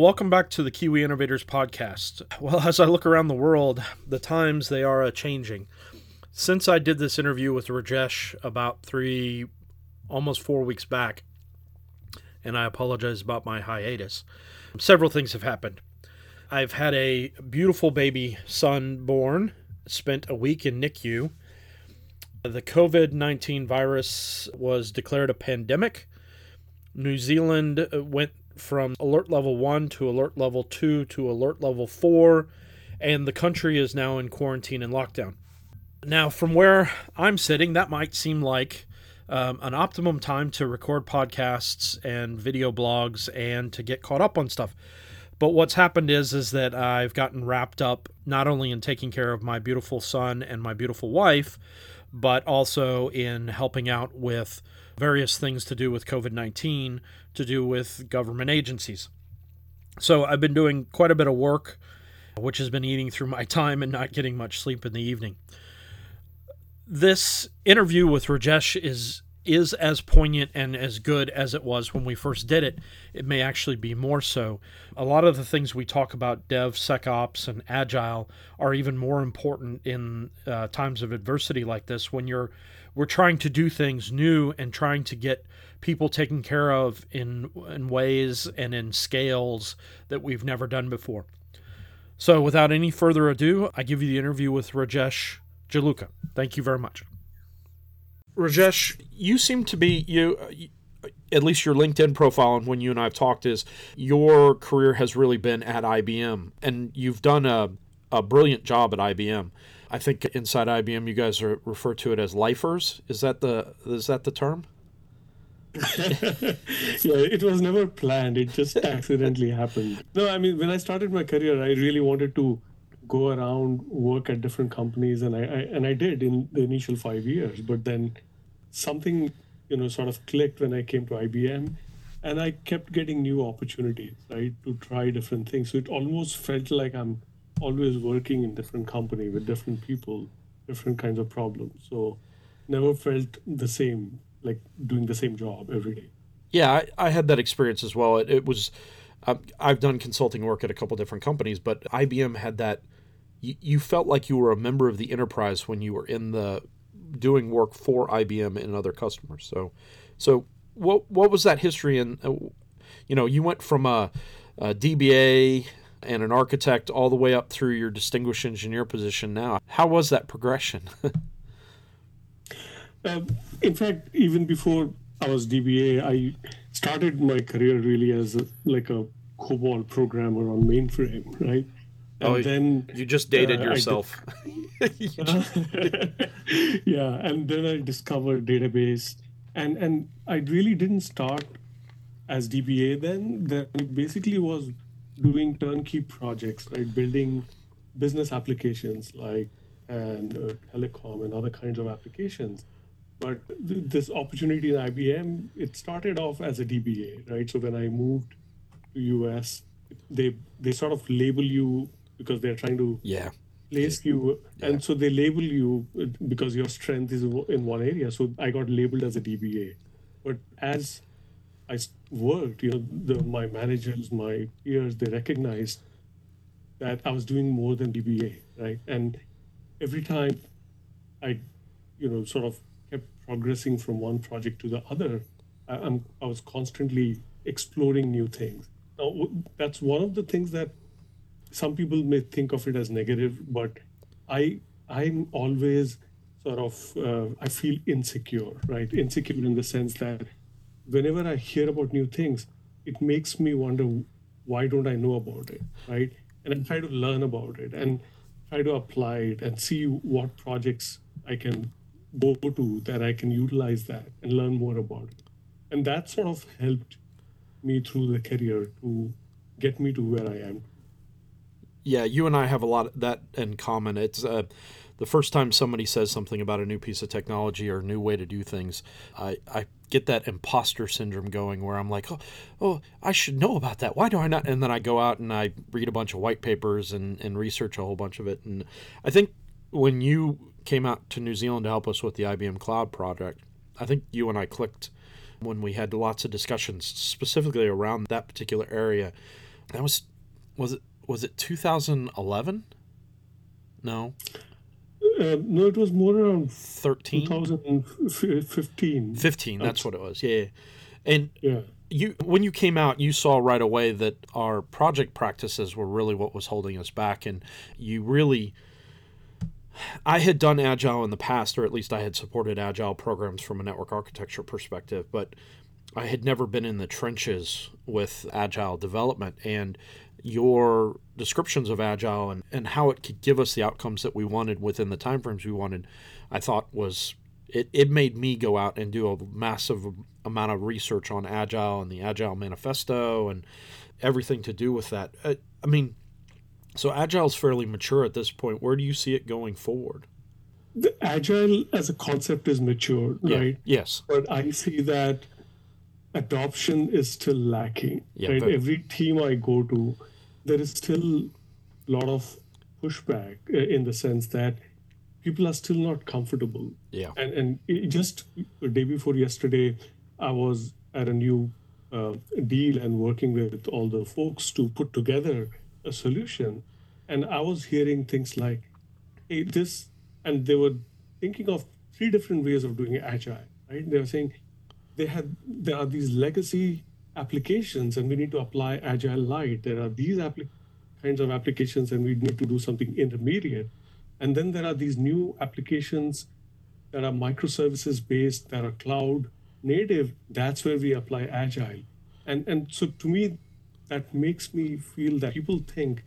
Welcome back to the Kiwi Innovators podcast. Well, as I look around the world, the times they are changing. Since I did this interview with Rajesh about three, almost four weeks back, and I apologize about my hiatus, several things have happened. I've had a beautiful baby son born, spent a week in NICU. The COVID 19 virus was declared a pandemic. New Zealand went from alert level 1 to alert level 2 to alert level 4, and the country is now in quarantine and lockdown. Now, from where I'm sitting, that might seem like um, an optimum time to record podcasts and video blogs and to get caught up on stuff. But what's happened is is that I've gotten wrapped up not only in taking care of my beautiful son and my beautiful wife, but also in helping out with various things to do with COVID 19, to do with government agencies. So I've been doing quite a bit of work, which has been eating through my time and not getting much sleep in the evening. This interview with Rajesh is is as poignant and as good as it was when we first did it. It may actually be more so. A lot of the things we talk about, dev, DevSecOps and Agile, are even more important in uh, times of adversity like this when you're we're trying to do things new and trying to get people taken care of in in ways and in scales that we've never done before. So, without any further ado, I give you the interview with Rajesh Jaluka. Thank you very much. Rajesh, you seem to be you at least your LinkedIn profile and when you and I have talked is your career has really been at IBM and you've done a, a brilliant job at IBM. I think inside IBM you guys are, refer to it as lifers. Is that the is that the term? yeah, it was never planned. It just accidentally happened. No, I mean when I started my career, I really wanted to go around, work at different companies, and I, I and I did in the initial five years. But then something you know sort of clicked when I came to IBM, and I kept getting new opportunities, right, to try different things. So it almost felt like I'm always working in different company with different people, different kinds of problems. So never felt the same, like doing the same job every day. Yeah, I, I had that experience as well. It, it was, uh, I've done consulting work at a couple different companies, but IBM had that. You, you felt like you were a member of the enterprise when you were in the doing work for IBM and other customers. So, so what what was that history? And uh, you know, you went from a, a DBA and an architect all the way up through your distinguished engineer position now. How was that progression? uh, in fact, even before I was DBA, I started my career really as a, like a COBOL programmer on mainframe, right? And oh, then you just dated uh, yourself. just... yeah, and then I discovered database, and and I really didn't start as DBA then. Then it basically was doing turnkey projects, right? Building business applications like and uh, telecom and other kinds of applications. But th- this opportunity in IBM, it started off as a DBA, right? So when I moved to US, they they sort of label you because they're trying to yeah place you, yeah. and so they label you uh, because your strength is in one area. So I got labeled as a DBA, but as I worked, you know, the, my managers, my peers, they recognized that I was doing more than DBA, right? And every time I, you know, sort of kept progressing from one project to the other, I, I'm, I was constantly exploring new things. Now, that's one of the things that some people may think of it as negative, but I, I'm always sort of, uh, I feel insecure, right? Insecure in the sense that whenever I hear about new things, it makes me wonder why don't I know about it, right? And I try to learn about it and try to apply it and see what projects I can go to that I can utilize that and learn more about it. And that sort of helped me through the career to get me to where I am. Yeah, you and I have a lot of that in common. It's uh, the first time somebody says something about a new piece of technology or a new way to do things, I, I get that imposter syndrome going where I'm like, oh, oh, I should know about that. Why do I not? And then I go out and I read a bunch of white papers and, and research a whole bunch of it. And I think when you came out to New Zealand to help us with the IBM Cloud project, I think you and I clicked when we had lots of discussions specifically around that particular area. That was was it was it 2011? No. Uh, no, it was more around 13 2015. 15, that's what it was. Yeah. And Yeah. you when you came out you saw right away that our project practices were really what was holding us back and you really I had done agile in the past or at least I had supported agile programs from a network architecture perspective but I had never been in the trenches with agile development and your descriptions of agile and, and how it could give us the outcomes that we wanted within the timeframes we wanted I thought was it, it made me go out and do a massive amount of research on agile and the agile manifesto and everything to do with that uh, i mean so agile is fairly mature at this point where do you see it going forward The agile as a concept is mature, Yeah. right? yes But I see that adoption is still lacking. Yeah, right? but- Every team I go to, there is still a lot of pushback uh, in the sense that people are still not comfortable. yeah And and just the day before yesterday, I was at a new uh, deal and working with all the folks to put together a solution, and I was hearing things like, "Hey, this," and they were thinking of three different ways of doing agile. Right? They were saying they had there are these legacy applications, and we need to apply agile light. There are these kinds of applications, and we need to do something intermediate. And then there are these new applications that are microservices based, that are cloud native. That's where we apply agile. And and so to me, that makes me feel that people think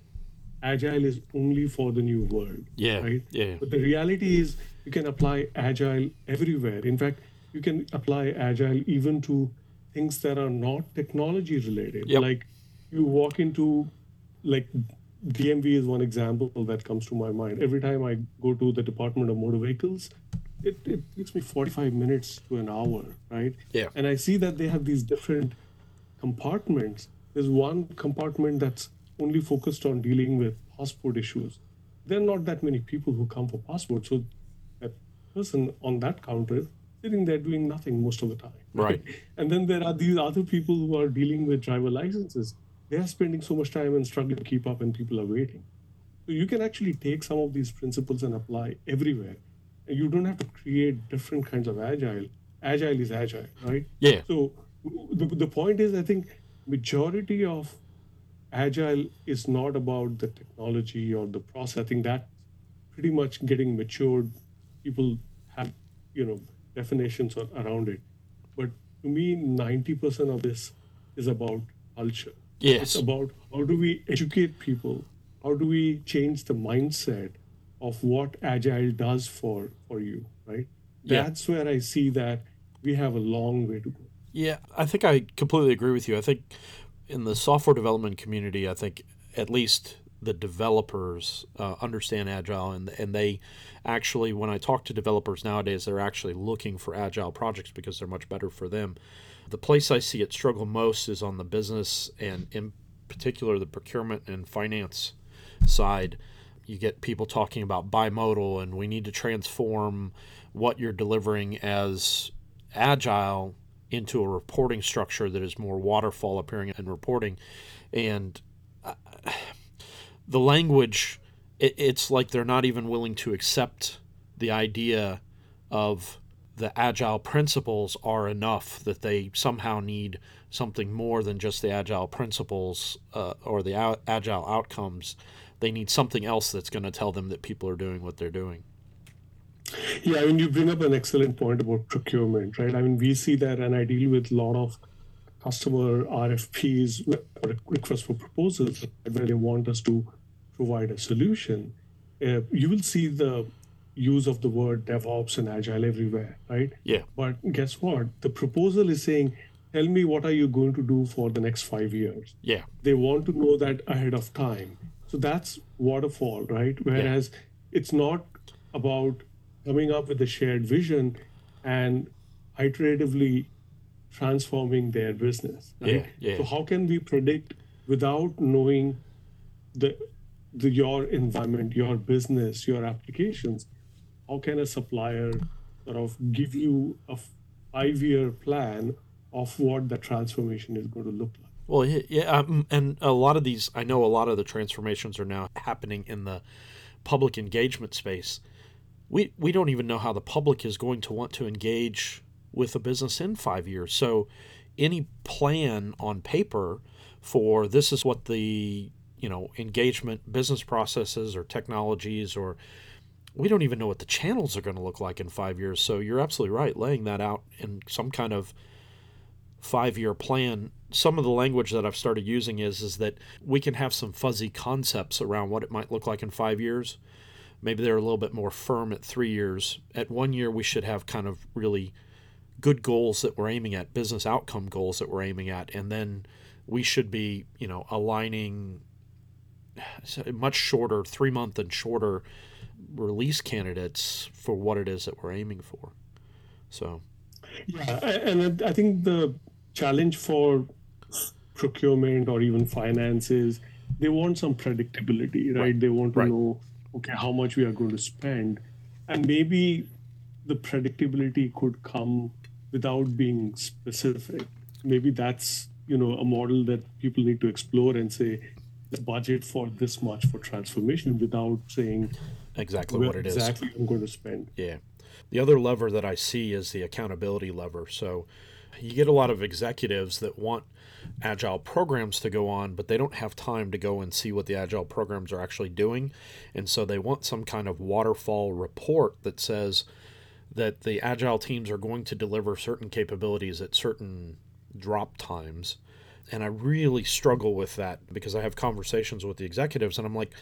agile is only for the new world. Yeah, Right. yeah. But the reality is you can apply agile everywhere. In fact, you can apply agile even to things that are not technology related. Yep. Like you walk into like DMV is one example that comes to my mind. Every time I go to the Department of Motor Vehicles, it, it takes me 45 minutes to an hour, right? Yeah. And I see that they have these different compartments. There's one compartment that's only focused on dealing with passport issues. There are not that many people who come for passport. So that person on that counter sitting there doing nothing most of the time. Right. And then there are these other people who are dealing with driver licenses. They are spending so much time and struggling to keep up, and people are waiting. So you can actually take some of these principles and apply everywhere. You don't have to create different kinds of agile. Agile is agile, right? yeah So the, the point is, I think majority of agile is not about the technology or the process. I think that pretty much getting matured. People have, you know, definitions around it. But to me, 90% of this is about culture. yes It's about how do we educate people? How do we change the mindset of what agile does for for you, right? Yeah. That's where I see that we have a long way to go. Yeah, I think I completely agree with you. I think in the software development community, I think at least the developers uh, understand agile, and and they actually, when I talk to developers nowadays, they're actually looking for agile projects because they're much better for them. The place I see it struggle most is on the business and, in particular, the procurement and finance side. You get people talking about bimodal, and we need to transform what you're delivering as agile into a reporting structure that is more waterfall appearing and reporting. And uh, the language, it, it's like they're not even willing to accept the idea of the agile principles are enough that they somehow need something more than just the agile principles uh, or the out- agile outcomes. They need something else that's going to tell them that people are doing what they're doing. Yeah, I mean, you bring up an excellent point about procurement, right? I mean, we see that, and I deal with a lot of customer RFPs, or requests for proposals, where they want us to provide a solution. Uh, you will see the use of the word DevOps and Agile everywhere, right? Yeah. But guess what? The proposal is saying, tell me what are you going to do for the next five years? Yeah. they want to know that ahead of time. So that's waterfall, right? Whereas it's not about coming up with a shared vision and iteratively transforming their business. Right? Yeah, yeah. So how can we predict without knowing the, the your environment, your business, your applications? How can a supplier sort of give you a five-year plan of what the transformation is going to look like? Well, yeah, um, and a lot of these, I know a lot of the transformations are now happening in the public engagement space. We we don't even know how the public is going to want to engage with a business in five years. So, any plan on paper for this is what the you know engagement business processes or technologies or we don't even know what the channels are going to look like in five years. So you're absolutely right, laying that out in some kind of five year plan. Some of the language that I've started using is is that we can have some fuzzy concepts around what it might look like in five years. Maybe they're a little bit more firm at three years. At one year, we should have kind of really good goals that we're aiming at, business outcome goals that we're aiming at, and then we should be, you know, aligning much shorter, three month and shorter release candidates for what it is that we're aiming for. So, yeah, and I think the challenge for procurement or even finance is they want some predictability, right? right. They want to right. know, okay, how much we are going to spend, and maybe the predictability could come without being specific. Maybe that's you know a model that people need to explore and say the budget for this much for transformation without saying exactly what it exactly is. Exactly, I'm going to spend. Yeah. The other lever that I see is the accountability lever. So you get a lot of executives that want agile programs to go on, but they don't have time to go and see what the agile programs are actually doing. And so they want some kind of waterfall report that says that the agile teams are going to deliver certain capabilities at certain drop times. And I really struggle with that because I have conversations with the executives and I'm like,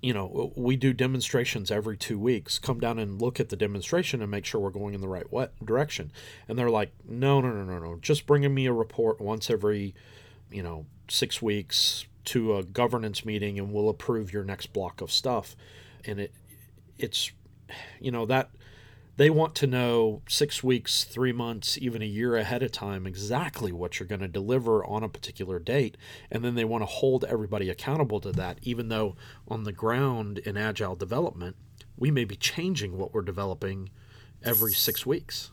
you know, we do demonstrations every two weeks. Come down and look at the demonstration and make sure we're going in the right direction. And they're like, no, no, no, no, no. Just bringing me a report once every, you know, six weeks to a governance meeting, and we'll approve your next block of stuff. And it, it's, you know, that they want to know six weeks, three months, even a year ahead of time exactly what you're going to deliver on a particular date. And then they want to hold everybody accountable to that, even though on the ground in agile development, we may be changing what we're developing every six weeks.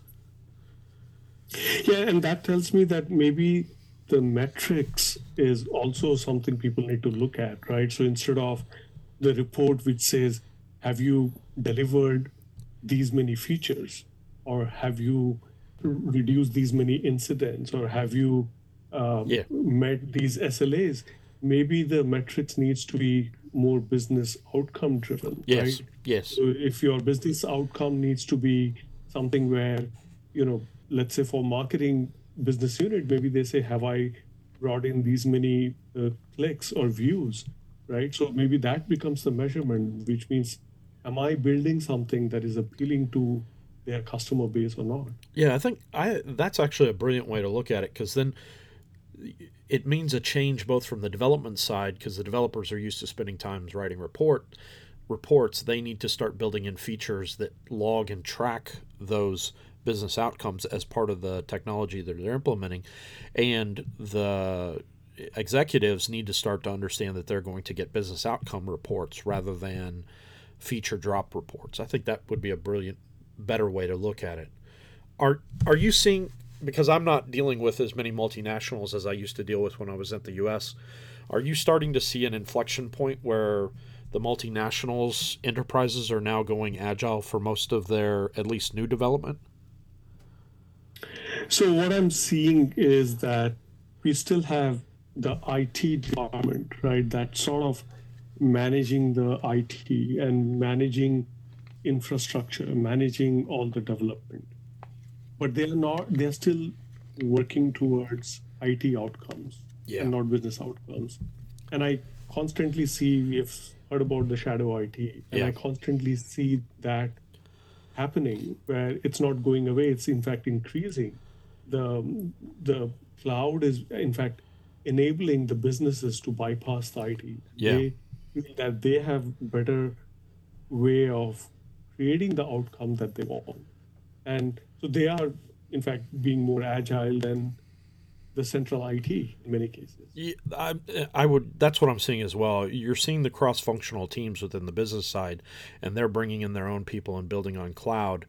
Yeah, and that tells me that maybe the metrics is also something people need to look at, right? So instead of the report which says, have you delivered these many features or have you reduced these many incidents or have you um, yeah. met these SLAs? Maybe the metrics needs to be more business outcome driven. Yes. Right? Yes. So if your business outcome needs to be something where, you know, let's say for marketing business unit, maybe they say, have I brought in these many uh, clicks or views, right? So maybe that becomes the measurement, which means am I building something that is appealing to their customer base or not? Yeah, I think I that's actually a brilliant way to look at it because then it means a change both from the development side because the developers are used to spending times writing report reports they need to start building in features that log and track those business outcomes as part of the technology that they're implementing and the executives need to start to understand that they're going to get business outcome reports rather than feature drop reports. I think that would be a brilliant, better way to look at it. Are are you seeing? Because I'm not dealing with as many multinationals as I used to deal with when I was at the U.S. Are you starting to see an inflection point where the multinationals enterprises are now going agile for most of their at least new development? So what I'm seeing is that we still have the IT department, right? That sort of managing the IT and managing infrastructure, managing all the development. But they're not, they're still working towards IT outcomes yeah. and not business outcomes. And I constantly see, we have heard about the shadow IT, and yeah. I constantly see that happening where it's not going away, it's in fact increasing. The, the cloud is, in fact, enabling the businesses to bypass the IT. Yeah. They, that they have better way of creating the outcome that they want and so they are in fact being more agile than the central IT in many cases. Yeah, I, I would. That's what I'm seeing as well. You're seeing the cross-functional teams within the business side, and they're bringing in their own people and building on cloud,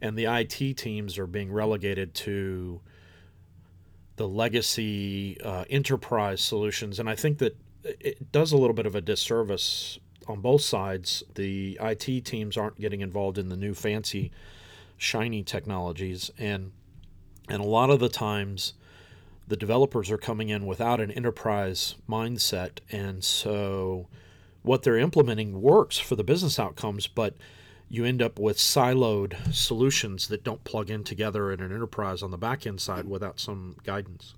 and the IT teams are being relegated to the legacy uh, enterprise solutions, and I think that it does a little bit of a disservice on both sides. The IT teams aren't getting involved in the new fancy, shiny technologies, and and a lot of the times, the developers are coming in without an enterprise mindset, and so what they're implementing works for the business outcomes, but you end up with siloed solutions that don't plug in together in an enterprise on the back end side without some guidance.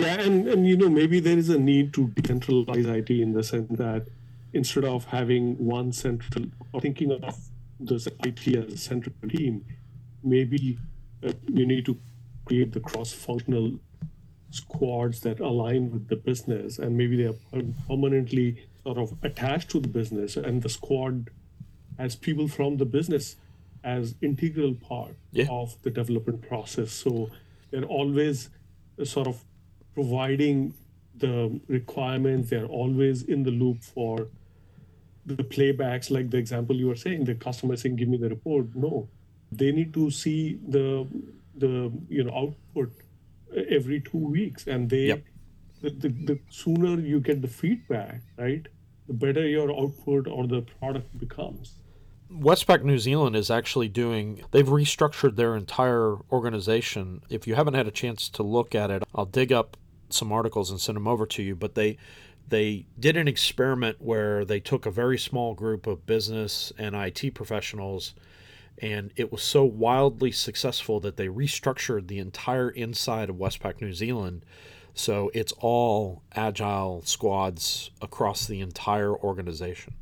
Yeah, and, and you know, maybe there is a need to decentralize IT in the sense that instead of having one central or thinking of this IT as a central team, maybe uh, you need to create the cross-functional squads that align with the business, and maybe they are permanently sort of attached to the business, and the squad as people from the business as integral part yeah. of the development process. So they're always sort of providing the requirements. They're always in the loop for the playbacks, like the example you were saying, the customer saying, "Give me the report." No, they need to see the the you know output every two weeks, and they yep. the, the, the sooner you get the feedback, right, the better your output or the product becomes. Westpac New Zealand is actually doing, they've restructured their entire organization. If you haven't had a chance to look at it, I'll dig up some articles and send them over to you. But they, they did an experiment where they took a very small group of business and IT professionals, and it was so wildly successful that they restructured the entire inside of Westpac New Zealand. So it's all agile squads across the entire organization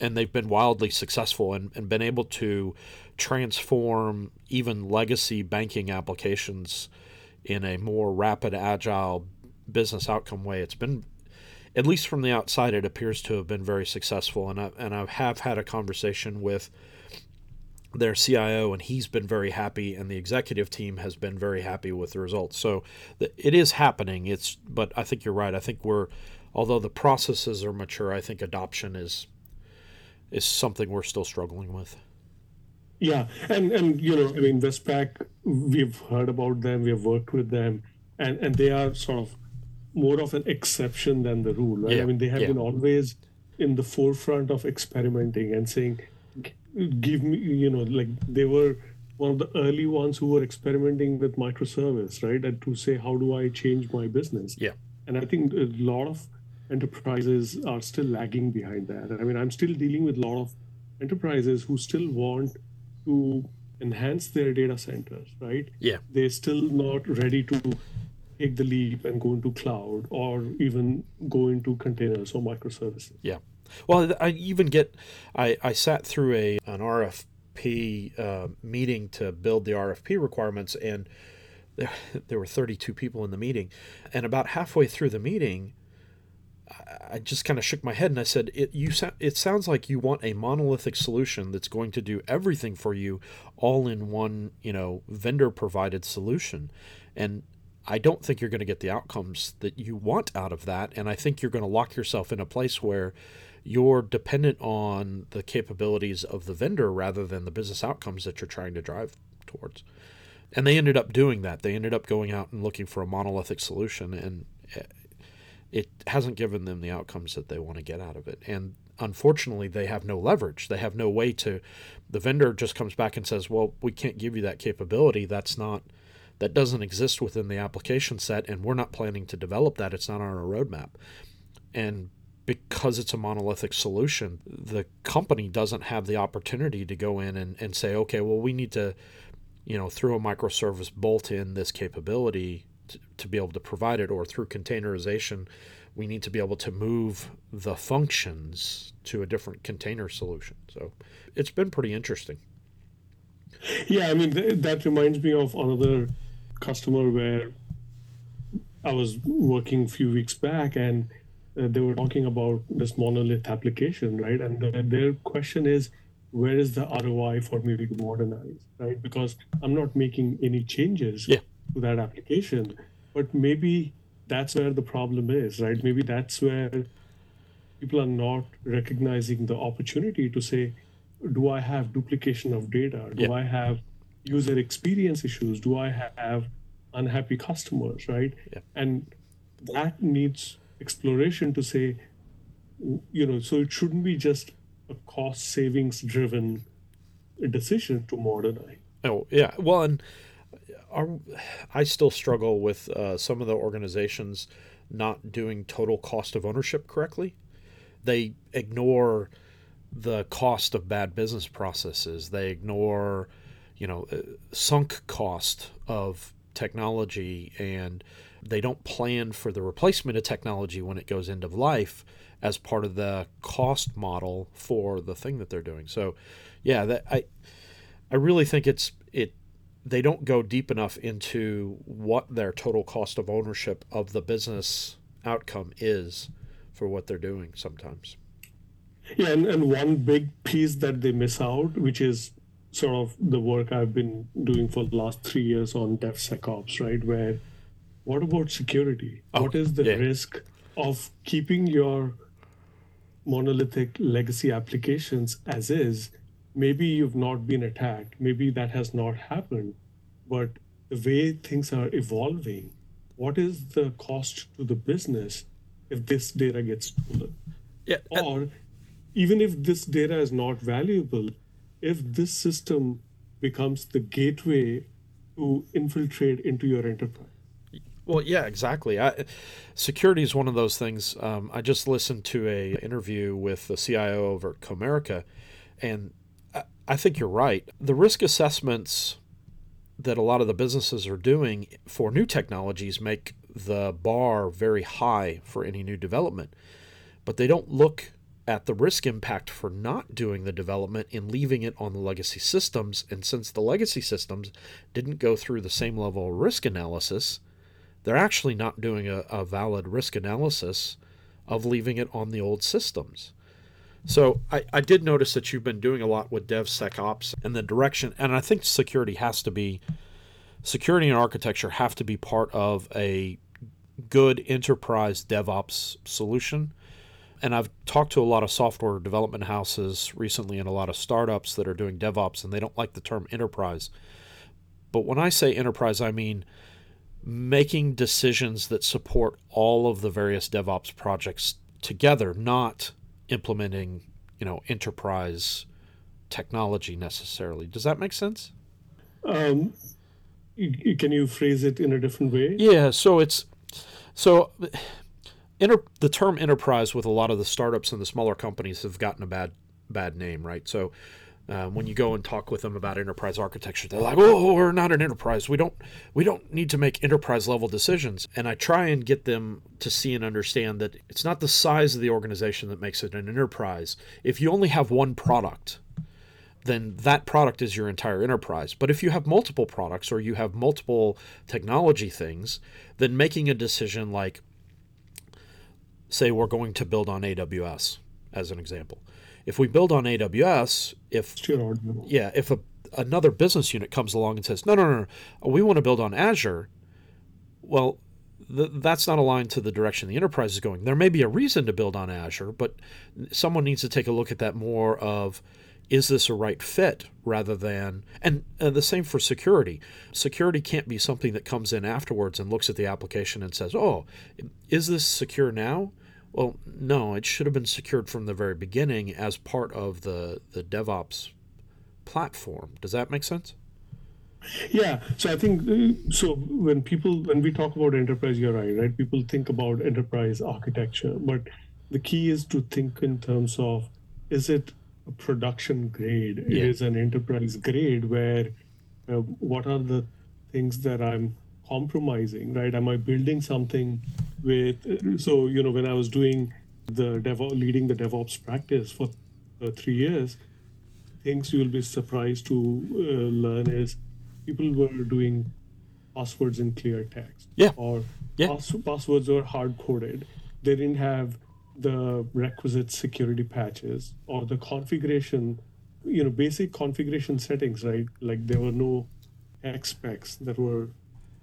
and they've been wildly successful and, and been able to transform even legacy banking applications in a more rapid, agile business outcome way. It's been, at least from the outside, it appears to have been very successful. And I, and I have had a conversation with their CIO, and he's been very happy, and the executive team has been very happy with the results. So it is happening. It's, but I think you're right. I think we're, although the processes are mature, I think adoption is is something we're still struggling with. Yeah, and and you know, I mean, Westpac, we've heard about them, we've worked with them, and and they are sort of more of an exception than the rule, right? Yeah. I mean, they have yeah. been always in the forefront of experimenting and saying, "Give me," you know, like they were one of the early ones who were experimenting with microservice, right? And to say, "How do I change my business?" Yeah, and I think a lot of enterprises are still lagging behind that. I mean, I'm still dealing with a lot of enterprises who still want to enhance their data centers, right? Yeah. They're still not ready to take the leap and go into cloud or even go into containers or microservices. Yeah. Well, I even get, I, I sat through a an RFP uh, meeting to build the RFP requirements, and there, there were 32 people in the meeting. And about halfway through the meeting, I just kind of shook my head and I said, "It you it sounds like you want a monolithic solution that's going to do everything for you, all in one, you know, vendor provided solution." And I don't think you're going to get the outcomes that you want out of that. And I think you're going to lock yourself in a place where you're dependent on the capabilities of the vendor rather than the business outcomes that you're trying to drive towards. And they ended up doing that. They ended up going out and looking for a monolithic solution. And eh, it hasn't given them the outcomes that they want to get out of it. And unfortunately, they have no leverage. They have no way to. The vendor just comes back and says, "Well, we can't give you that capability. That's not." That doesn't exist within the application set, and we're not planning to develop that. It's not on our roadmap. And because it's a monolithic solution, the company doesn't have the opportunity to go in and, and say, okay, well, we need to, you know, through a microservice bolt in this capability to, to be able to provide it, or through containerization, we need to be able to move the functions to a different container solution. So it's been pretty interesting. Yeah, I mean, th- that reminds me of another customer where I was working a few weeks back and uh, they were talking about this monolith application, right? And the, their question is, where is the ROI for me to modernize, right? Because I'm not making any changes. Yeah to that application. But maybe that's where the problem is, right? Maybe that's where people are not recognizing the opportunity to say, do I have duplication of data? Do yeah. I have user experience issues? Do I have unhappy customers, right? Yeah. And that needs exploration to say, you know, so it shouldn't be just a cost savings driven decision to modernize. Oh yeah, well, and I still struggle with uh, some of the organizations not doing total cost of ownership correctly. They ignore the cost of bad business processes. They ignore, you know, uh, sunk cost of technology, and they don't plan for the replacement of technology when it goes end of life as part of the cost model for the thing that they're doing. So, yeah, that I I really think it's it they don't go deep enough into what their total cost of ownership of the business outcome is for what they're doing sometimes. Yeah, and, and one big piece that they miss out, which is sort of the work I've been doing for the last three years on DevSecOps, right? Where what about security? Oh, what is the yeah. risk of keeping your monolithic legacy applications as is? Maybe you've not been attacked, maybe that has not happened, but the way things are evolving, what is the cost to the business if this data gets stolen? Yeah, or even if this data is not valuable, if this system becomes the gateway to infiltrate into your enterprise. Well, yeah, exactly. I, security is one of those things. Um, I just listened to a interview with the CIO over at Comerica, and I, think you're right. The risk assessments that a lot of the businesses are doing for new technologies make the bar very high for any new development, but they don't look at the risk impact for not doing the development and leaving it on the legacy systems. And since the legacy systems didn't go through the same level of risk analysis, they're actually not doing a, a valid risk analysis of leaving it on the old systems. So I, I did notice that you've been doing a lot with DevSecOps and the direction, and I think security has to be security and architecture have to be part of a good enterprise DevOps solution. And I've talked to a lot of software development houses recently and a lot of startups that are doing DevOps, and they don't like the term enterprise. But when I say enterprise, I mean making decisions that support all of the various DevOps projects together, not implementing, you know, enterprise technology necessarily. Does that make sense? Um, can you phrase it in a different way? Yeah, so it's so enter, the term enterprise with a lot of the startups and the smaller companies have gotten a bad bad name, right? So uh, when you go and talk with them about enterprise architecture, they're like, "Oh, we're not an enterprise. We don't we don't need to make enterprise level decisions." And I try and get them to see and understand that it's not the size of the organization that makes it an enterprise. If you only have one product, then that product is your entire enterprise. But if you have multiple products or you have multiple technology things, then making a decision like, say, we're going to build on AWS, as an example. If we build on AWS, if Sure. yeah, if a, another business unit comes along and says, no, no, no, no we want to build on Azure, well, th- that's not aligned to the direction the enterprise is going. There may be a reason to build on Azure, but someone needs to take a look at that more of is this a right fit rather than and, and the same for security security can't be something that comes in afterwards and looks at the application and says oh is this secure now well no it should have been secured from the very beginning as part of the the devops platform does that make sense Yeah, so I think so. When people, when we talk about enterprise, you're right, right? People think about enterprise architecture, but the key is to think in terms of is it a production grade? Yeah. is an enterprise grade where uh, what are the things that I'm compromising, right? Am I building something with? So you know, when I was doing the dev, leading the DevOps practice for uh, three years, things you'll be surprised to uh, learn is people were doing passwords in clear text Yeah. or Yeah. pass- passwords were hard coded they didn't have the requisite security patches or the configuration you know basic configuration settings right like there were no tech specs that were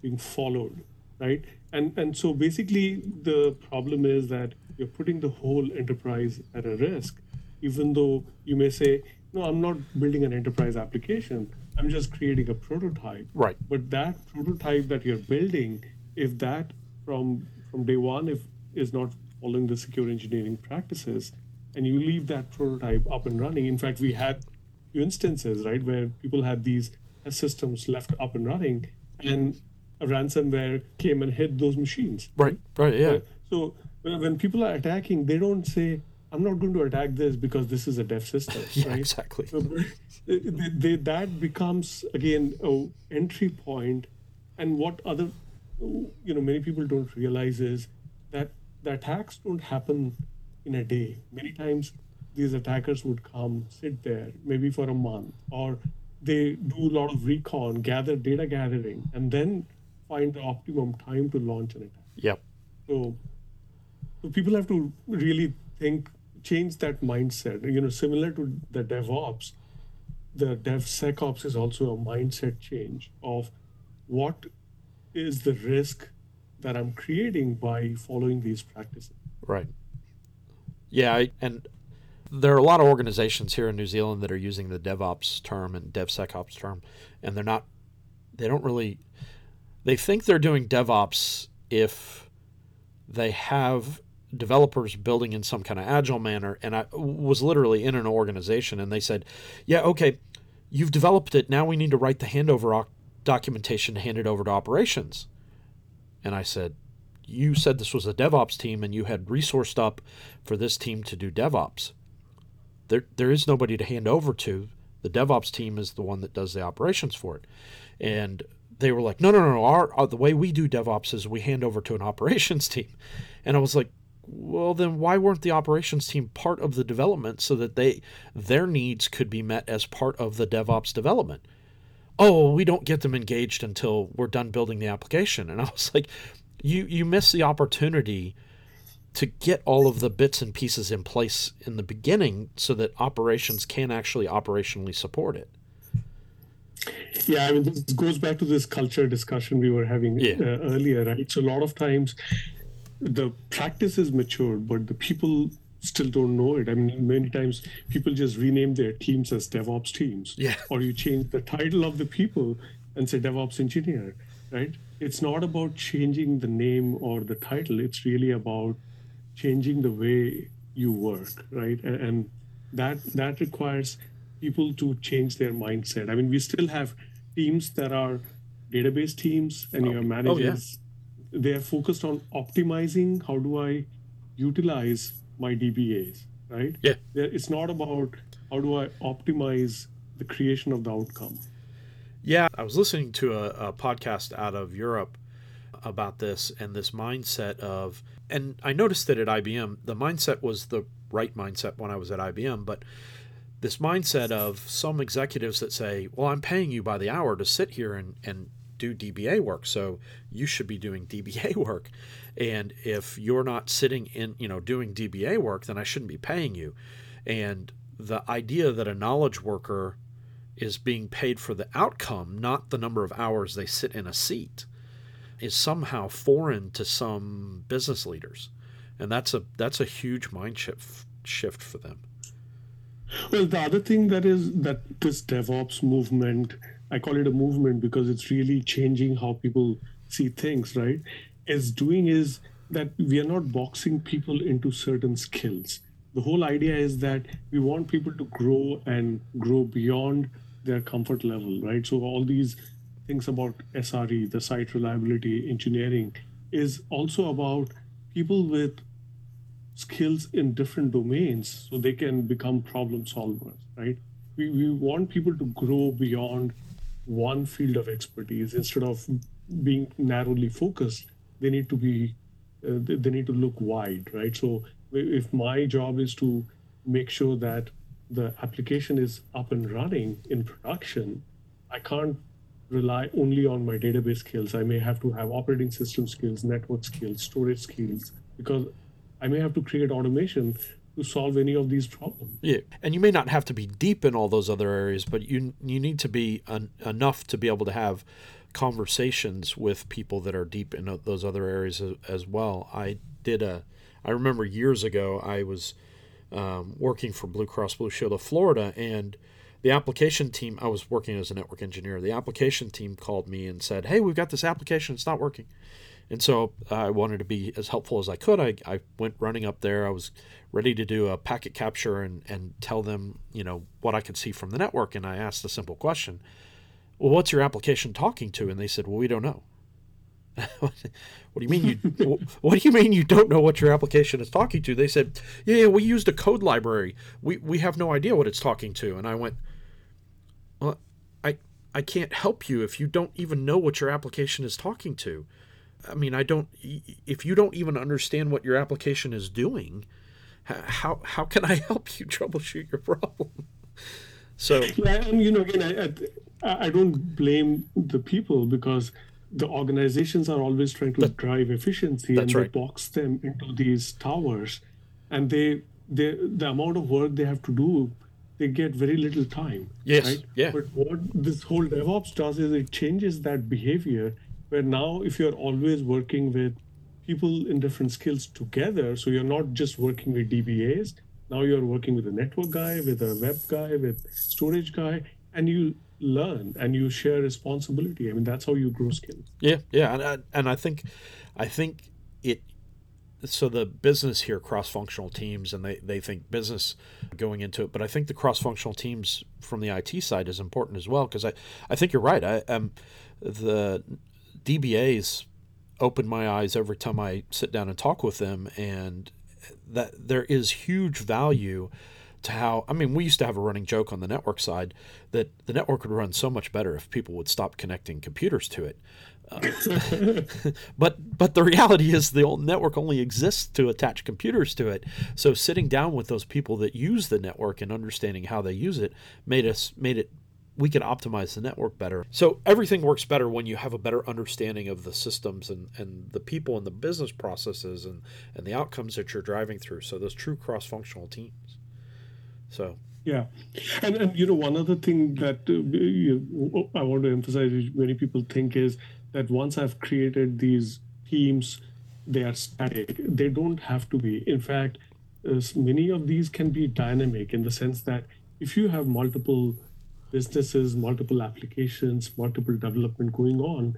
being followed right and and so basically the problem is that you're putting the whole enterprise at a risk even though you may say no i'm not building an enterprise application I'm just creating a prototype. Right. But that prototype that you're building, if that from from day one, if is not following the secure engineering practices, and you leave that prototype up and running. In fact, we had few instances, right, where people had these systems left up and running, and a ransomware came and hit those machines. Right. Right. Yeah. So when people are attacking, they don't say, I'm not going to attack this because this is a dev system. yeah, right? exactly. So they, they, that becomes again a entry point, and what other, you know, many people don't realize is that the attacks don't happen in a day. Many times, these attackers would come, sit there, maybe for a month, or they do a lot of recon, gather data gathering, and then find the optimum time to launch an attack. Yep. So, so people have to really think, change that mindset. You know, similar to the DevOps, the DevSecOps is also a mindset change of what is the risk that I'm creating by following these practices. Right. Yeah, I, and there are a lot of organizations here in New Zealand that are using the DevOps term and DevSecOps term, and they're not. They don't really. They think they're doing DevOps if they have developers building in some kind of agile manner. And I was literally in an organization, and they said, "Yeah, okay, you've developed it. Now we need to write the handover documentation to hand it over to operations." And I said, You said this was a DevOps team and you had resourced up for this team to do DevOps. There, there is nobody to hand over to. The DevOps team is the one that does the operations for it. And they were like, No, no, no, no. Our, our the way we do DevOps is we hand over to an operations team. And I was like, well then why weren't the operations team part of the development so that they their needs could be met as part of the DevOps development? oh, we don't get them engaged until we're done building the application. And I was like, you you miss the opportunity to get all of the bits and pieces in place in the beginning so that operations can actually operationally support it. Yeah, I mean, this goes back to this culture discussion we were having yeah. uh, earlier, right? So a lot of times the practice is matured, but the people still don't know it. I mean, many times people just rename their teams as DevOps teams. Yeah. Or you change the title of the people and say DevOps engineer, right? It's not about changing the name or the title. It's really about changing the way you work, right? And that that requires people to change their mindset. I mean, we still have teams that are database teams and oh. your managers. Oh, yeah. They are focused on optimizing. How do I utilize my DBAs, right? Yeah. It's not about how do I optimize the creation of the outcome. Yeah, I was listening to a, a, podcast out of Europe about this and this mindset of, and I noticed that at IBM, the mindset was the right mindset when I was at IBM, but this mindset of some executives that say, well, I'm paying you by the hour to sit here and, and do DBA work, so you should be doing DBA work. And if you're not sitting in, you know, doing DBA work, then I shouldn't be paying you. And the idea that a knowledge worker is being paid for the outcome, not the number of hours they sit in a seat, is somehow foreign to some business leaders. And that's a that's a huge mind shift shift for them. Well, the other thing that is that this DevOps movement, I call it a movement because it's really changing how people see things, right? is doing is that we are not boxing people into certain skills. The whole idea is that we want people to grow and grow beyond their comfort level, right? So all these things about SRE, the site reliability engineering, is also about people with skills in different domains so they can become problem solvers, right? We, we want people to grow beyond one field of expertise. Instead of being narrowly focused they need to be uh, they need to look wide right? So if my job is to make sure that the application is up and running in production i can't rely only on my database skills. I may have to have operating system skills network skills storage skills because i may have to create automation to solve any of these problems. Yeah, and you may not have to be deep in all those other areas, but you you need to be enough to be able to have conversations with people that are deep in those other areas as, well. I did a, I remember years ago I was um, working for Blue Cross Blue Shield of Florida, and the application team, I was working as a network engineer. The application team called me and said, Hey, we've got this application, it's not working. And so I wanted to be as helpful as I could. I, I went running up there. I was ready to do a packet capture and, and tell them, you know, what I could see from the network. And I asked a simple question Well, what's your application talking to? And they said, Well, we don't know. what do you mean you what do you mean you don't know what your application is talking to they said yeah, yeah we used a code library we we have no idea what it's talking to and i went well i i can't help you if you don't even know what your application is talking to i mean i don't if you don't even understand what your application is doing how how can i help you troubleshoot your problem so yeah and you know again i i, I don't blame the people because the organizations are always trying to that, drive efficiency and right. they box them into these towers and they they the amount of work they have to do they get very little time yes right? yeah but what this whole devops does is it changes that behavior where now if you're always working with people in different skills together so you're not just working with dbas now you're working with a network guy with a web guy with storage guy and you learn and you share responsibility. I mean, that's how you grow skills. Yeah, yeah, and I, and I think, I think it. So the business here, cross-functional teams, and they, they think business going into it, but I think the cross-functional teams from the IT side is important as well because I, I think you're right. I um, the DBAs open my eyes every time I sit down and talk with them, and that there is huge value to how I mean we used to have a running joke on the network side that the network would run so much better if people would stop connecting computers to it. Uh, but but the reality is the old network only exists to attach computers to it. So sitting down with those people that use the network and understanding how they use it made us made it we can optimize the network better. So everything works better when you have a better understanding of the systems and, and the people and the business processes and, and the outcomes that you're driving through. So those true cross functional teams. So yeah, and and you know one other thing that uh, you, I want to emphasize, many people think is that once I've created these teams, they are static. They don't have to be. In fact, uh, many of these can be dynamic in the sense that if you have multiple businesses, multiple applications, multiple development going on,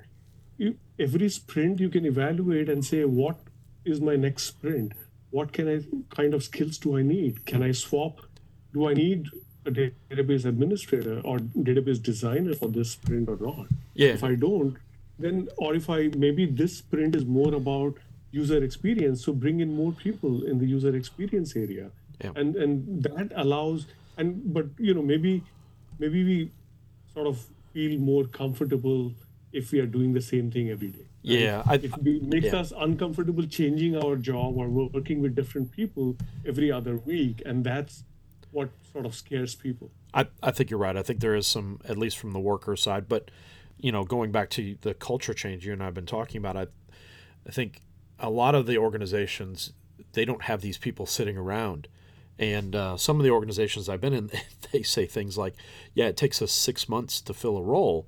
you, every sprint you can evaluate and say what is my next sprint. What can I kind of skills do I need? Can I swap do I need a database administrator or database designer for this sprint or not? Yeah. If I don't, then or if I maybe this sprint is more about user experience, so bring in more people in the user experience area, yeah. and and that allows and but you know maybe maybe we sort of feel more comfortable if we are doing the same thing every day. Yeah, I, it makes yeah. us uncomfortable changing our job or working with different people every other week, and that's what sort of scares people. I, I think you're right. I think there is some, at least from the worker side, but you know, going back to the culture change you and I've been talking about, I, I think a lot of the organizations they don't have these people sitting around. And uh, some of the organizations I've been in, they say things like, "Yeah, it takes us six months to fill a role."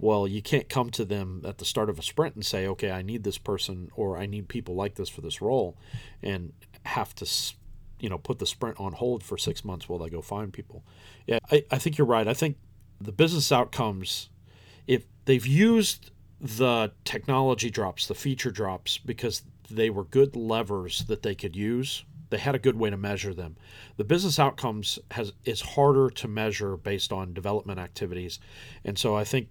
Well, you can't come to them at the start of a sprint and say, "Okay, I need this person," or "I need people like this for this role," and have to you know put the sprint on hold for six months while they go find people. Yeah, I, I think you're right. I think the business outcomes, if they've used the technology drops, the feature drops, because they were good levers that they could use. They had a good way to measure them. The business outcomes has is harder to measure based on development activities, and so I think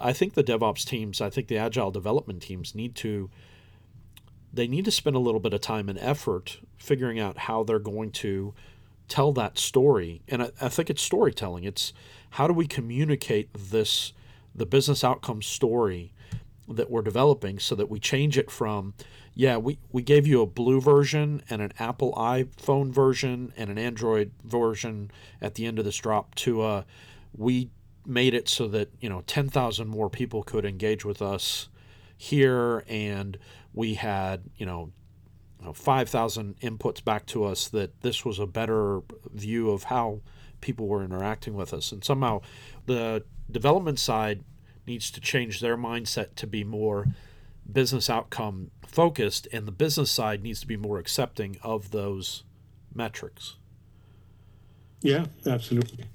I think the DevOps teams, I think the agile development teams need to they need to spend a little bit of time and effort figuring out how they're going to tell that story. And I, I think it's storytelling. It's how do we communicate this, the business outcome story that we're developing so that we change it from, yeah, we, we gave you a blue version and an Apple iPhone version and an Android version at the end of this drop to a, we made it so that, you know, 10,000 more people could engage with us here and we had, you know, 5,000 inputs back to us that this was a better view of how people were interacting with us. And somehow the development side needs to change their mindset to be more business outcome focused, and the business side needs to be more accepting of those metrics. Yeah, absolutely.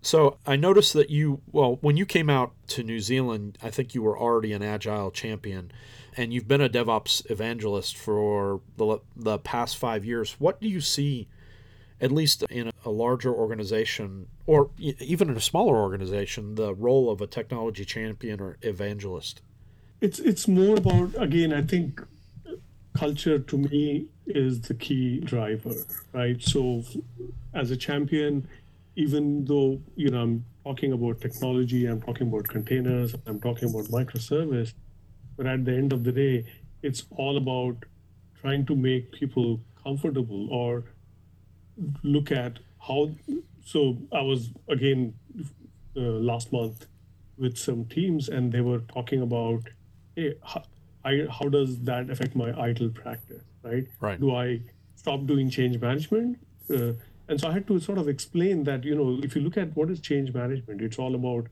So I noticed that you, well, when you came out to New Zealand, I think you were already an agile champion, and you've been a DevOps evangelist for the, the past five years. What do you see, at least in a larger organization, or even in a smaller organization, the role of a technology champion or evangelist? It's it's more about again. I think culture to me is the key driver, right? So, as a champion, even though you know I'm talking about technology, I'm talking about containers, I'm talking about microservice, but at the end of the day, it's all about trying to make people comfortable or look at how. So I was again uh, last month with some teams, and they were talking about, hey, how, I, how does that affect my ITIL practice, right? Right. Do I stop doing change management? Uh, and so I had to sort of explain that, you know, if you look at what is change management, it's all about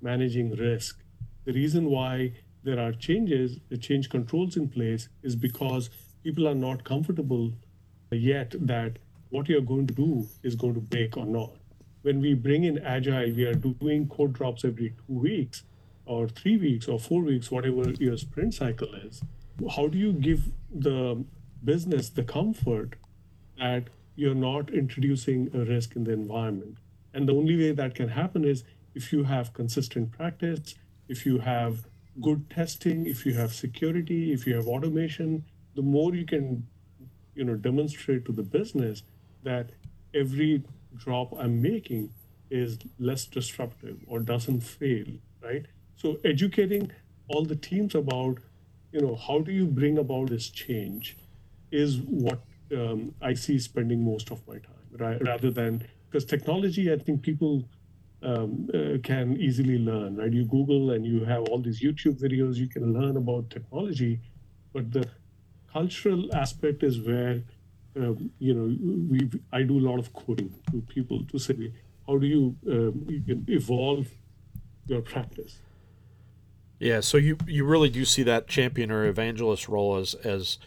managing risk. The reason why there are changes, the change controls in place, is because people are not comfortable yet that what you're going to do is going to break or not. When we bring in Agile, we are doing code drops every two weeks or three weeks or four weeks, whatever your sprint cycle is. How do you give the business the comfort that you're not introducing a risk in the environment. And the only way that can happen is if you have consistent practice, if you have good testing, if you have security, if you have automation, the more you can you know demonstrate to the business that every drop I'm making is less disruptive or doesn't fail, right? So educating all the teams about, you know, how do you bring about this change is what um, I see spending most of my time, right? Rather than because technology, I think people um, uh, can easily learn, right? You Google and you have all these YouTube videos, you can learn about technology, but the cultural aspect is where um, you know we I do a lot of coding to people to say how do you, um, you evolve your practice. Yeah, so you you really do see that champion or evangelist role as as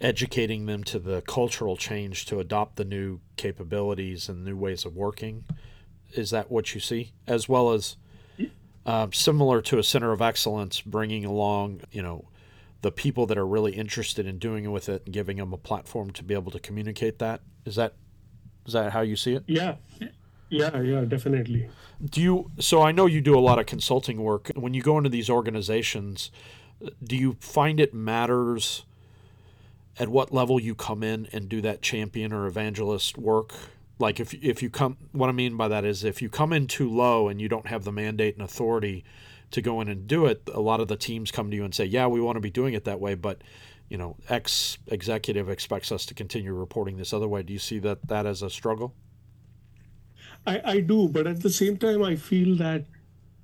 educating them to the cultural change to adopt the new capabilities and new ways of working. Is that what you see? As well as uh, similar to a center of excellence, bringing along, you know, the people that are really interested in doing it with it and giving them a platform to be able to communicate that. Is that is that how you see it? Yeah. Yeah, yeah, definitely. Do you so I know you do a lot of consulting work. When you go into these organizations, do you find it matters at what level you come in and do that champion or evangelist work. Like if if you come, what I mean by that is if you come in too low and you don't have the mandate and authority to go in and do it, a lot of the teams come to you and say, "Yeah, we want to be doing it that way, but." You know, X executive expects us to continue reporting this other way. Do you see that that as a struggle? I, I do, but at the same time, I feel that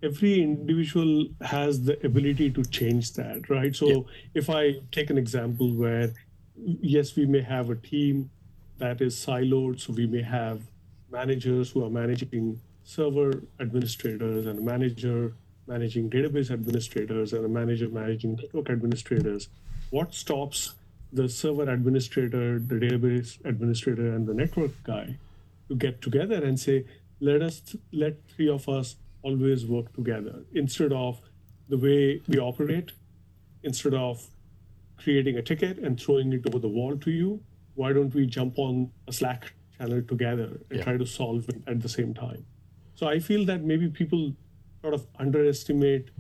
every individual has the ability to change that, right? So yeah. if I take an example where yes, we may have a team that is siloed. So we may have managers who are managing server administrators and a manager managing database administrators and a manager managing network administrators. What stops the server administrator, the database administrator, and the network guy to get together and say, let us let three of us always work together instead of the way we operate, instead of creating a ticket and throwing it over the wall to you. Why don't we jump on a Slack channel together and yeah. try to solve it at the same time? So I feel that maybe people sort of underestimate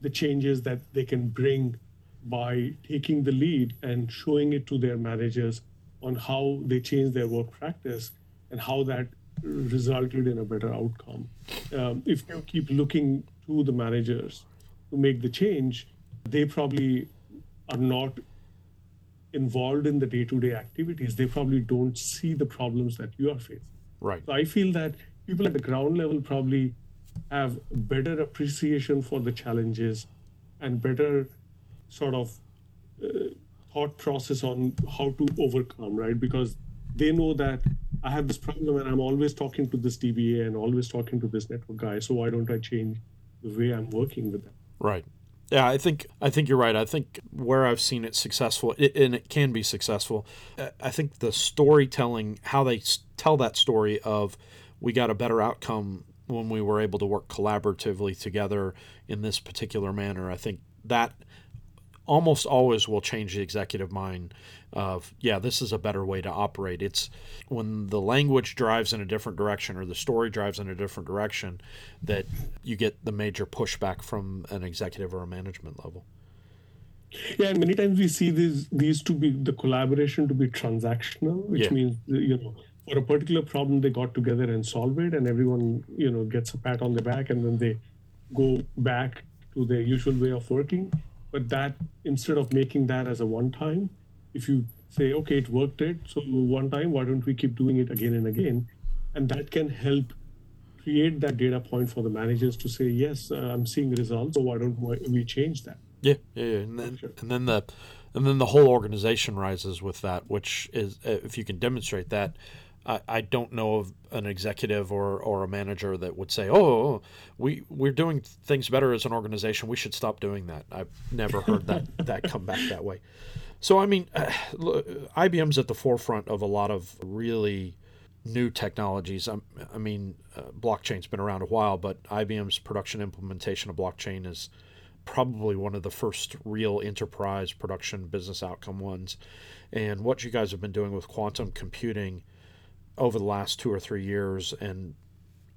the changes that they can bring by taking the lead and showing it to their managers on how they change their work practice and how that resulted in a better outcome. Um, if you keep looking to the managers to make the change, they probably are not involved in the day-to-day activities, they probably don't see the problems that you are facing. Right. So I feel that people at the ground level probably have better appreciation for the challenges and better sort of uh, thought process on how to overcome, right? Because they know that I have this problem and I'm always talking to this DBA and always talking to this network guy. So why don't I change the way I'm working with them? Right. Yeah, I think I think you're right. I think where I've seen it successful, it, and it can be successful. Uh, I think the storytelling, how they tell that story of we got a better outcome when we were able to work collaboratively together in this particular manner. I think that almost always will change the executive mind of yeah this is a better way to operate. It's when the language drives in a different direction or the story drives in a different direction that you get the major pushback from an executive or a management level. Yeah and many times we see these these to be the collaboration to be transactional which yeah. means you know for a particular problem they got together and solve it and everyone you know gets a pat on the back and then they go back to their usual way of working but that instead of making that as a one time, if you say, okay, it worked it, so one time, why don't we keep doing it again and again? And that can help create that data point for the managers to say, yes, uh, I'm seeing results, so why don't we change that? Yeah, yeah, yeah. And then, sure. and then the and then the whole organization rises with that, which is uh, if you can demonstrate that, I, I don't know of an executive or, or a manager that would say, "Oh, we we're doing things better as an organization. We should stop doing that." I've never heard that that come back that way. So I mean, uh, IBM's at the forefront of a lot of really new technologies. I, I mean, uh, blockchain's been around a while, but IBM's production implementation of blockchain is probably one of the first real enterprise production business outcome ones. And what you guys have been doing with quantum computing over the last two or three years and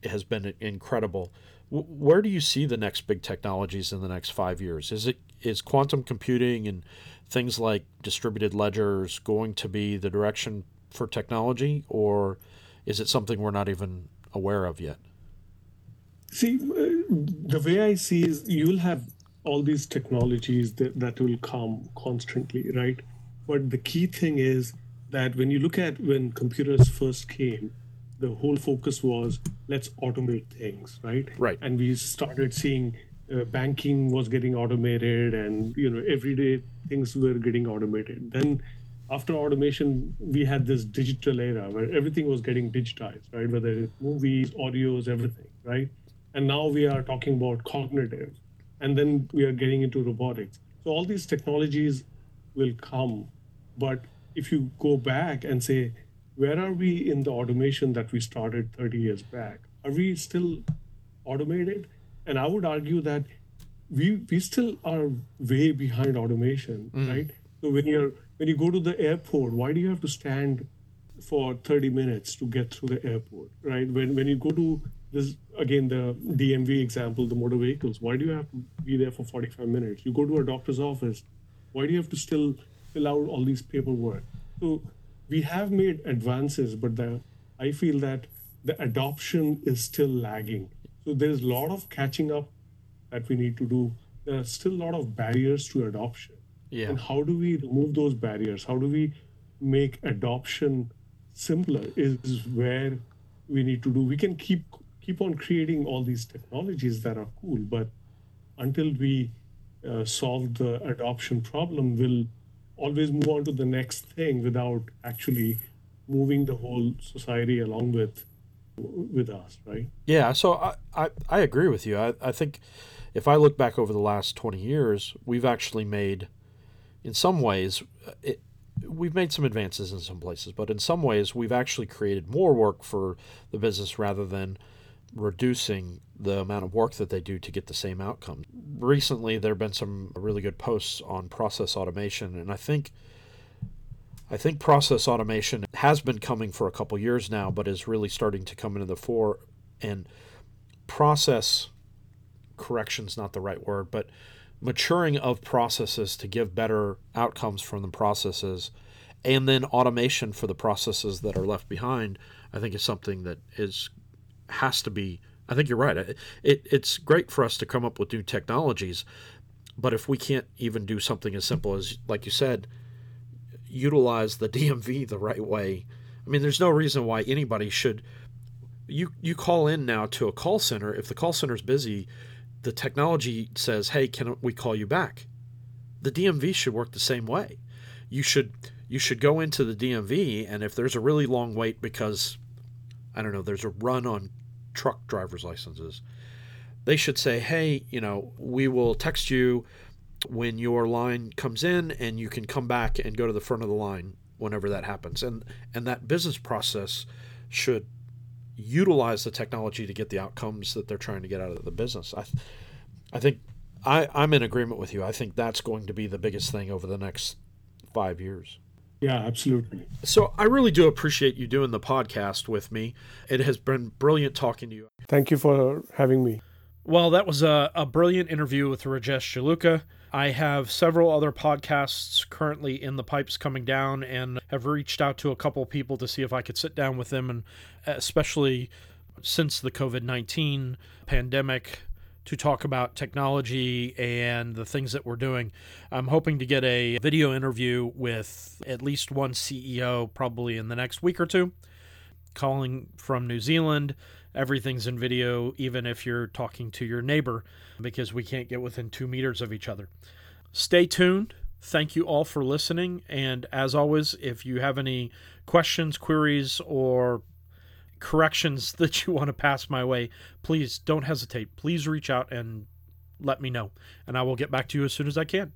it has been incredible. Where do you see the next big technologies in the next five years? Is it is quantum computing and things like distributed ledgers going to be the direction for technology, or is it something we're not even aware of yet? See, uh, the way I see is you'll have all these technologies that, that will come constantly, right? But the key thing is that when you look at when computers first came, the whole focus was let's automate things, right? Right. And we started seeing uh, banking was getting automated, and you know everyday things were getting automated. Then after automation, we had this digital era where everything was getting digitized, right? Whether it's movies, audios, everything, right? And now we are talking about cognitive, and then we are getting into robotics. So all these technologies will come, but if you go back and say, where are we in the automation that we started 30 years back? Are we still automated? And I would argue that we we still are way behind automation, mm. right? So when you're when you go to the airport, why do you have to stand for 30 minutes to get through the airport, right? When when you go to this again the DMV example, the motor vehicles, why do you have to be there for 45 minutes? You go to a doctor's office, why do you have to still fill out all these paperwork. So we have made advances, but the, I feel that the adoption is still lagging. So there's a lot of catching up that we need to do. There are still a lot of barriers to adoption. Yeah. And how do we remove those barriers? How do we make adoption simpler? Is where we need to do. We can keep keep on creating all these technologies that are cool, but until we uh, solve the adoption problem, we'll always move on to the next thing without actually moving the whole society along with with us right? Yeah so i i, I agree with you. I, I think if i look back over the last 20 years we've actually made in some ways it, we've made some advances in some places but in some ways we've actually created more work for the business rather than reducing the amount of work that they do to get the same outcome. Recently, there have been some really good posts on process automation, and I think I think process automation has been coming for a couple years now, but is really starting to come into the fore. And process correction's not the right word, but maturing of processes to give better outcomes from the processes, and then automation for the processes that are left behind, I think is something that is has to be. I think you're right. It, it's great for us to come up with new technologies, but if we can't even do something as simple as, like you said, utilize the DMV the right way, I mean, there's no reason why anybody should. You you call in now to a call center. If the call center's busy, the technology says, "Hey, can we call you back?" The DMV should work the same way. You should you should go into the DMV, and if there's a really long wait because I don't know, there's a run on truck driver's licenses. They should say, hey, you know, we will text you when your line comes in and you can come back and go to the front of the line whenever that happens. And and that business process should utilize the technology to get the outcomes that they're trying to get out of the business. I, I think I, I'm in agreement with you. I think that's going to be the biggest thing over the next five years. Yeah, absolutely. So I really do appreciate you doing the podcast with me. It has been brilliant talking to you. Thank you for having me. Well, that was a, a brilliant interview with Rajesh Jaluka. I have several other podcasts currently in the pipes coming down and have reached out to a couple of people to see if I could sit down with them and especially since the COVID-19 pandemic to talk about technology and the things that we're doing. I'm hoping to get a video interview with at least one CEO probably in the next week or two calling from New Zealand everything's in video, even if you're talking to your neighbor, because we can't get within two meters of each other. Stay tuned. Thank you all for listening. And as always, if you have any questions, queries, or corrections that you want to pass my way, please don't hesitate. Please reach out and let me know, and I will get back to you as soon as I can.